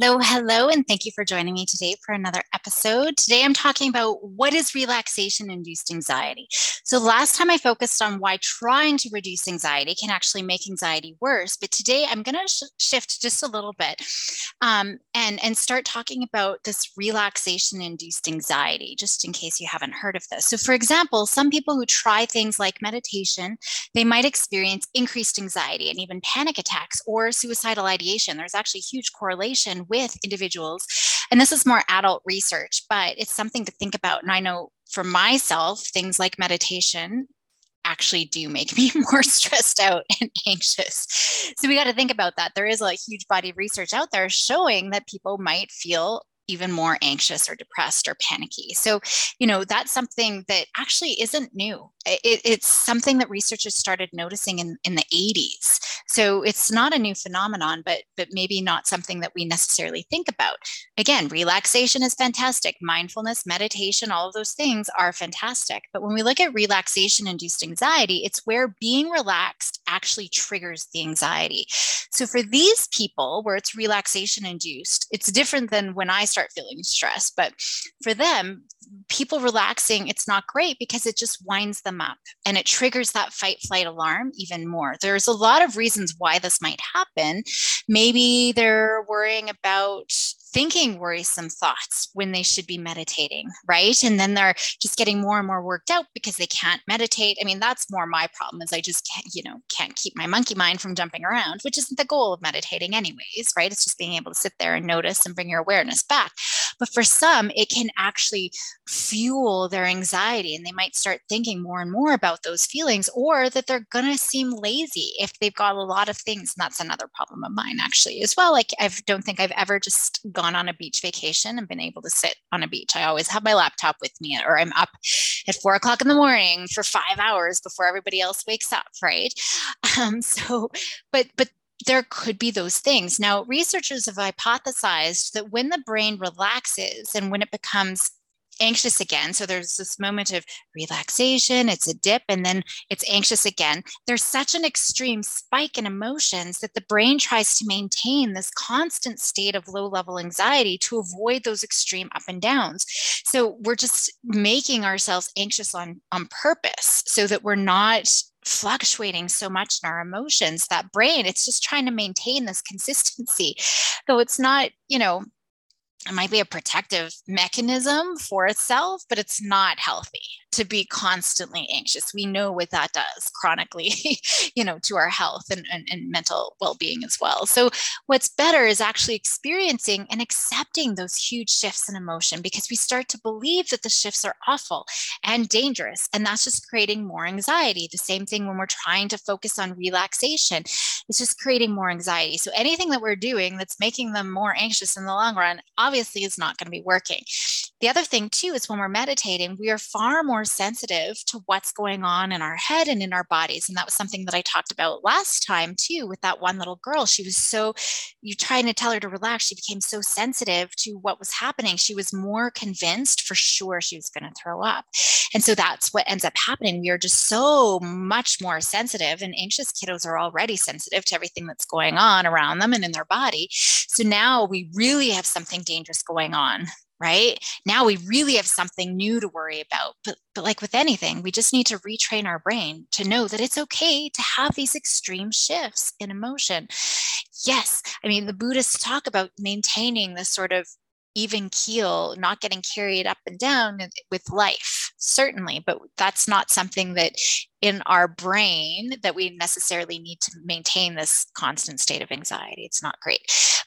Hello, hello, and thank you for joining me today for another episode. Today I'm talking about what is relaxation induced anxiety. So, last time I focused on why trying to reduce anxiety can actually make anxiety worse, but today I'm going to sh- shift just a little bit um, and, and start talking about this relaxation induced anxiety, just in case you haven't heard of this. So, for example, some people who try things like meditation, they might experience increased anxiety and even panic attacks or suicidal ideation. There's actually huge correlation with individuals. And this is more adult research, but it's something to think about. And I know for myself, things like meditation actually do make me more stressed out and anxious. So we got to think about that. There is a huge body of research out there showing that people might feel even more anxious or depressed or panicky. So, you know, that's something that actually isn't new it, it's something that researchers started noticing in, in the 80s. So it's not a new phenomenon, but but maybe not something that we necessarily think about. Again, relaxation is fantastic. Mindfulness, meditation, all of those things are fantastic. But when we look at relaxation induced anxiety, it's where being relaxed actually triggers the anxiety. So for these people where it's relaxation induced, it's different than when I start feeling stressed. But for them, people relaxing, it's not great because it just winds them up and it triggers that fight flight alarm even more. There's a lot of reasons why this might happen. Maybe they're worrying about thinking worrisome thoughts when they should be meditating, right? And then they're just getting more and more worked out because they can't meditate. I mean, that's more my problem is I just can't, you know, can't keep my monkey mind from jumping around, which isn't the goal of meditating anyways, right? It's just being able to sit there and notice and bring your awareness back. But for some, it can actually fuel their anxiety and they might start thinking more and more about those feelings or that they're going to seem lazy if they've got a lot of things. And that's another problem of mine actually as well. Like I don't think I've ever just gone on a beach vacation and been able to sit on a beach. I always have my laptop with me, or I'm up at four o'clock in the morning for five hours before everybody else wakes up, right? Um, so, but but there could be those things. Now, researchers have hypothesized that when the brain relaxes and when it becomes anxious again. So there's this moment of relaxation, it's a dip, and then it's anxious again. There's such an extreme spike in emotions that the brain tries to maintain this constant state of low level anxiety to avoid those extreme up and downs. So we're just making ourselves anxious on, on purpose so that we're not fluctuating so much in our emotions that brain it's just trying to maintain this consistency though it's not you know it might be a protective mechanism for itself, but it's not healthy to be constantly anxious. We know what that does chronically, you know, to our health and, and, and mental well-being as well. So what's better is actually experiencing and accepting those huge shifts in emotion because we start to believe that the shifts are awful and dangerous. And that's just creating more anxiety. The same thing when we're trying to focus on relaxation, it's just creating more anxiety. So anything that we're doing that's making them more anxious in the long run, obviously is not going to be working. The other thing, too, is when we're meditating, we are far more sensitive to what's going on in our head and in our bodies. And that was something that I talked about last time, too, with that one little girl. She was so, you trying to tell her to relax, she became so sensitive to what was happening. She was more convinced for sure she was going to throw up. And so that's what ends up happening. We are just so much more sensitive, and anxious kiddos are already sensitive to everything that's going on around them and in their body. So now we really have something dangerous going on right? Now we really have something new to worry about. But, but like with anything, we just need to retrain our brain to know that it's okay to have these extreme shifts in emotion. Yes, I mean, the Buddhists talk about maintaining this sort of even keel, not getting carried up and down with life, certainly, but that's not something that in our brain that we necessarily need to maintain this constant state of anxiety. It's not great.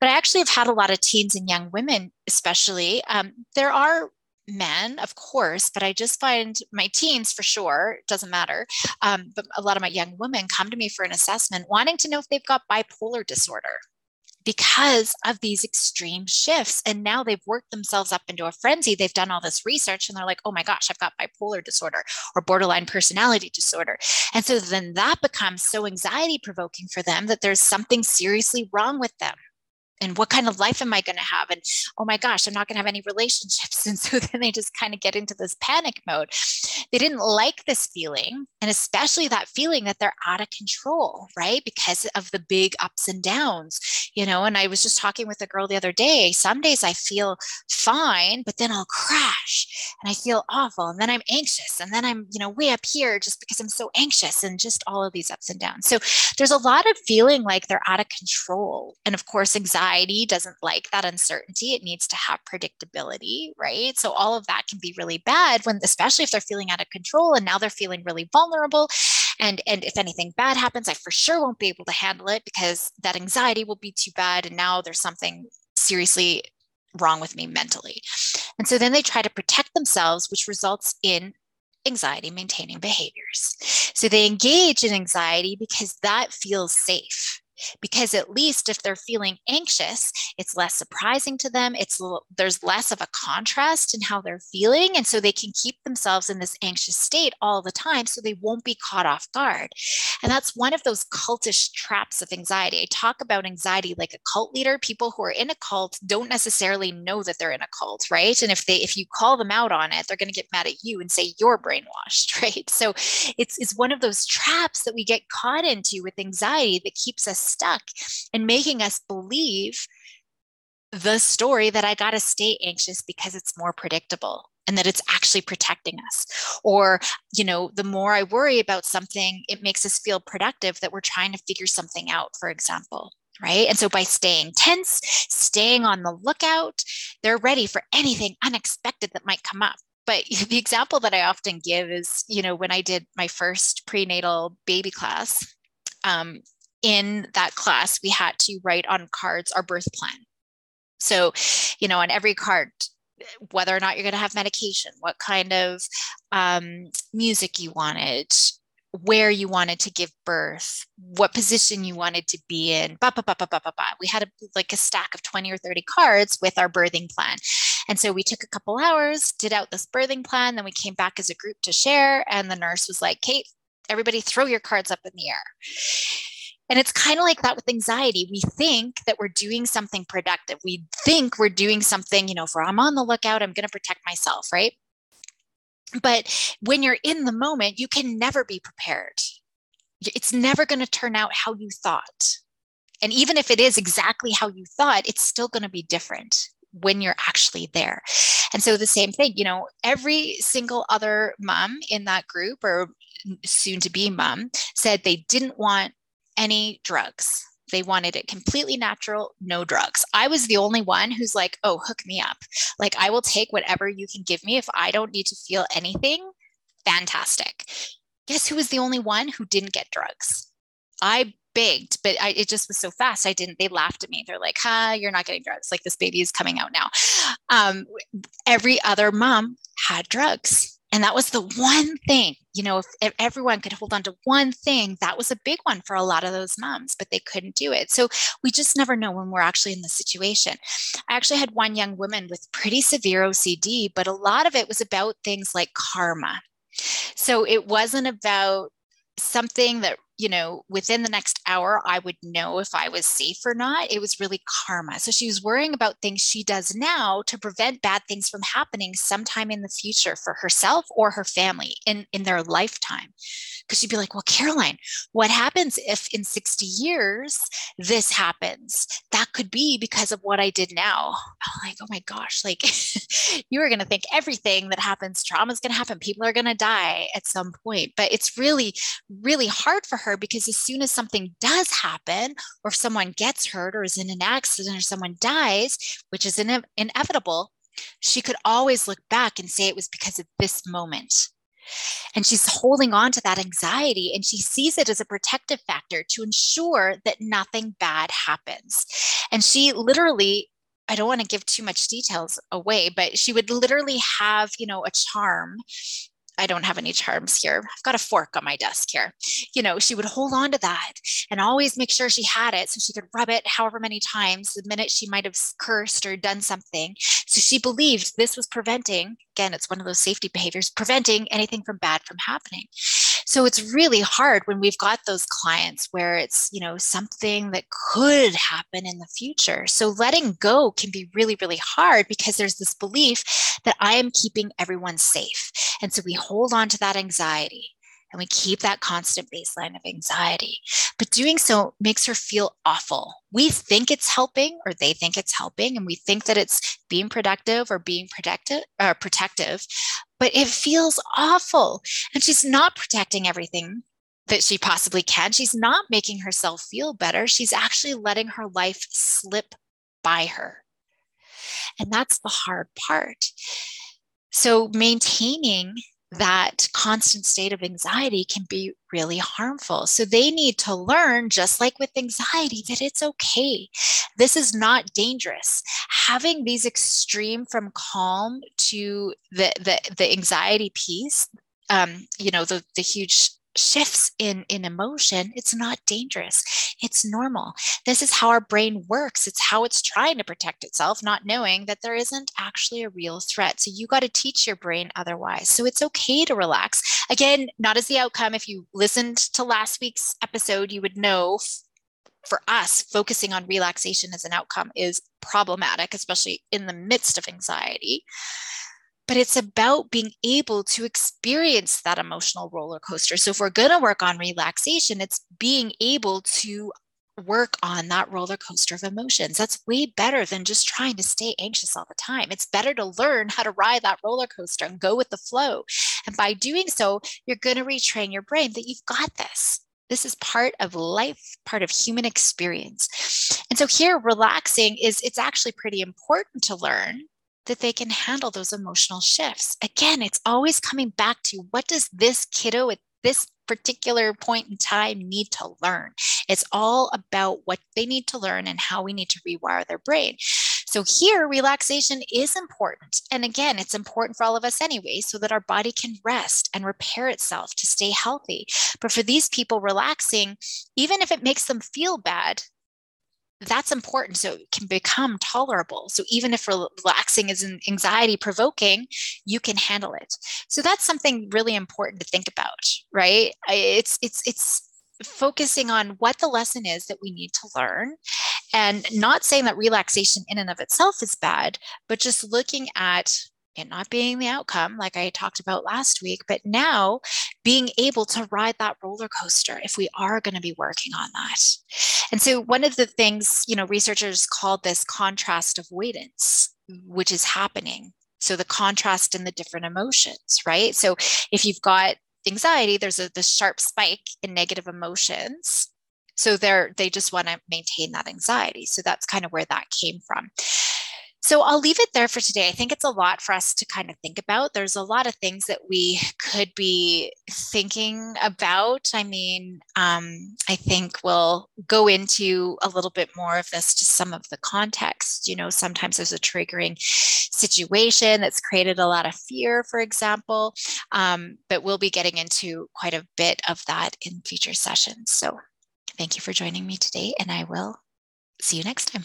But I actually have had a lot of teens and young women, especially. Um, there are men, of course, but I just find my teens for sure, doesn't matter. Um, but a lot of my young women come to me for an assessment wanting to know if they've got bipolar disorder because of these extreme shifts. And now they've worked themselves up into a frenzy. They've done all this research and they're like, oh my gosh, I've got bipolar disorder or borderline personality disorder. And so then that becomes so anxiety provoking for them that there's something seriously wrong with them and what kind of life am I going to have? And oh my gosh, I'm not going to have any relationships. And so then they just kind of get into this panic mode. They didn't like this feeling, and especially that feeling that they're out of control, right? Because of the big ups and downs, you know. And I was just talking with a girl the other day. Some days I feel fine, but then I'll crash and I feel awful. And then I'm anxious. And then I'm, you know, way up here just because I'm so anxious and just all of these ups and downs. So there's a lot of feeling like they're out of control. And of course, anxiety anxiety doesn't like that uncertainty. It needs to have predictability, right? So all of that can be really bad when, especially if they're feeling out of control and now they're feeling really vulnerable. And, and if anything bad happens, I for sure won't be able to handle it because that anxiety will be too bad. And now there's something seriously wrong with me mentally. And so then they try to protect themselves, which results in anxiety maintaining behaviors. So they engage in anxiety because that feels safe because at least if they're feeling anxious it's less surprising to them it's there's less of a contrast in how they're feeling and so they can keep themselves in this anxious state all the time so they won't be caught off guard. And that's one of those cultish traps of anxiety. I talk about anxiety like a cult leader. People who are in a cult don't necessarily know that they're in a cult right? And if they if you call them out on it they're going to get mad at you and say you're brainwashed right? So it's it's one of those traps that we get caught into with anxiety that keeps us stuck and making us believe the story that I got to stay anxious because it's more predictable and that it's actually protecting us. Or, you know, the more I worry about something, it makes us feel productive that we're trying to figure something out, for example. Right. And so by staying tense, staying on the lookout, they're ready for anything unexpected that might come up. But the example that I often give is, you know, when I did my first prenatal baby class, um, in that class, we had to write on cards our birth plan. So, you know, on every card, whether or not you're going to have medication, what kind of um, music you wanted, where you wanted to give birth, what position you wanted to be in. Bah, bah, bah, bah, bah, bah, bah. We had a, like a stack of 20 or 30 cards with our birthing plan. And so we took a couple hours, did out this birthing plan, then we came back as a group to share. And the nurse was like, Kate, everybody throw your cards up in the air. And it's kind of like that with anxiety. We think that we're doing something productive. We think we're doing something, you know, for I'm on the lookout, I'm going to protect myself, right? But when you're in the moment, you can never be prepared. It's never going to turn out how you thought. And even if it is exactly how you thought, it's still going to be different when you're actually there. And so the same thing, you know, every single other mom in that group or soon to be mom said they didn't want any drugs. They wanted it completely natural, no drugs. I was the only one who's like, oh, hook me up. Like, I will take whatever you can give me. If I don't need to feel anything, fantastic. Guess who was the only one who didn't get drugs? I begged, but I, it just was so fast. I didn't, they laughed at me. They're like, ha, you're not getting drugs. Like, this baby is coming out now. Um, every other mom had drugs and that was the one thing, you know, if, if, everyone could hold on to one thing, that was a big one for a lot of those moms, but they couldn't do it. So we just never know when we're actually in the situation. I actually had one young woman with pretty severe OCD, but a lot of it was about things like karma. So it wasn't about something that you know, within the next hour, I would know if I was safe or not. It was really karma. So she was worrying about things she does now to prevent bad things from happening sometime in the future for herself or her family in, in their lifetime. Because she'd be like, well, Caroline, what happens if in 60 years this happens? That could be because of what I did now. I'm like, oh my gosh, like you are going to think everything that happens, trauma is going to happen. People are going to die at some point. But it's really, really hard for her because as soon as something does happen, or if someone gets hurt or is in an accident or someone dies, which is ine- inevitable, she could always look back and say it was because of this moment and she's holding on to that anxiety and she sees it as a protective factor to ensure that nothing bad happens. And she literally, I don't want to give too much details away, but she would literally have, you know, a charm I don't have any charms here. I've got a fork on my desk here. You know, she would hold on to that and always make sure she had it so she could rub it however many times the minute she might have cursed or done something. So she believed this was preventing, again, it's one of those safety behaviors, preventing anything from bad from happening. So it's really hard when we've got those clients where it's, you know, something that could happen in the future. So letting go can be really, really hard because there's this belief that I am keeping everyone safe. And so we hold on to that anxiety and we keep that constant baseline of anxiety. But doing so makes her feel awful. We think it's helping, or they think it's helping, and we think that it's being productive or being protective, uh, protective, but it feels awful. And she's not protecting everything that she possibly can. She's not making herself feel better. She's actually letting her life slip by her. And that's the hard part. So, maintaining that constant state of anxiety can be really harmful. So they need to learn, just like with anxiety, that it's okay. This is not dangerous. Having these extreme from calm to the the, the anxiety piece, um, you know, the the huge shifts in in emotion it's not dangerous. It's normal. This is how our brain works. It's how it's trying to protect itself not knowing that there isn't actually a real threat. So you got to teach your brain otherwise. So it's okay to relax. Again not as the outcome. If you listened to last week's episode you would know for us focusing on relaxation as an outcome is problematic especially in the midst of anxiety but it's about being able to experience that emotional roller coaster. So, if we're going to work on relaxation, it's being able to work on that roller coaster of emotions. That's way better than just trying to stay anxious all the time. It's better to learn how to ride that roller coaster and go with the flow. And by doing so, you're going to retrain your brain that you've got this. This is part of life, part of human experience. And so here relaxing is it's actually pretty important to learn that they can handle those emotional shifts. Again, it's always coming back to what does this kiddo at this particular point in time need to learn? It's all about what they need to learn and how we need to rewire their brain. So, here, relaxation is important. And again, it's important for all of us anyway, so that our body can rest and repair itself to stay healthy. But for these people, relaxing, even if it makes them feel bad, that's important so it can become tolerable. So even if relaxing is anxiety provoking you can handle it. So that's something really important to think about right? It's it's it's focusing on what the lesson is that we need to learn and not saying that relaxation in and of itself is bad but just looking at it not being the outcome, like I talked about last week, but now being able to ride that roller coaster if we are going to be working on that. And so, one of the things, you know, researchers called this contrast avoidance, which is happening. So, the contrast in the different emotions, right? So, if you've got anxiety, there's a this sharp spike in negative emotions. So they're they just want to maintain that anxiety. So that's kind of where that came from. So I'll leave it there for today. I think it's a lot for us to kind of think about. There's a lot of things that we could be thinking about. I mean, um, I think we'll go into a little bit more of this, just some of the context. You know, sometimes there's a triggering situation that's created a lot of fear, for example, um, but we'll be getting into quite a bit of that in future sessions. So thank you for joining me today, and I will see you next time.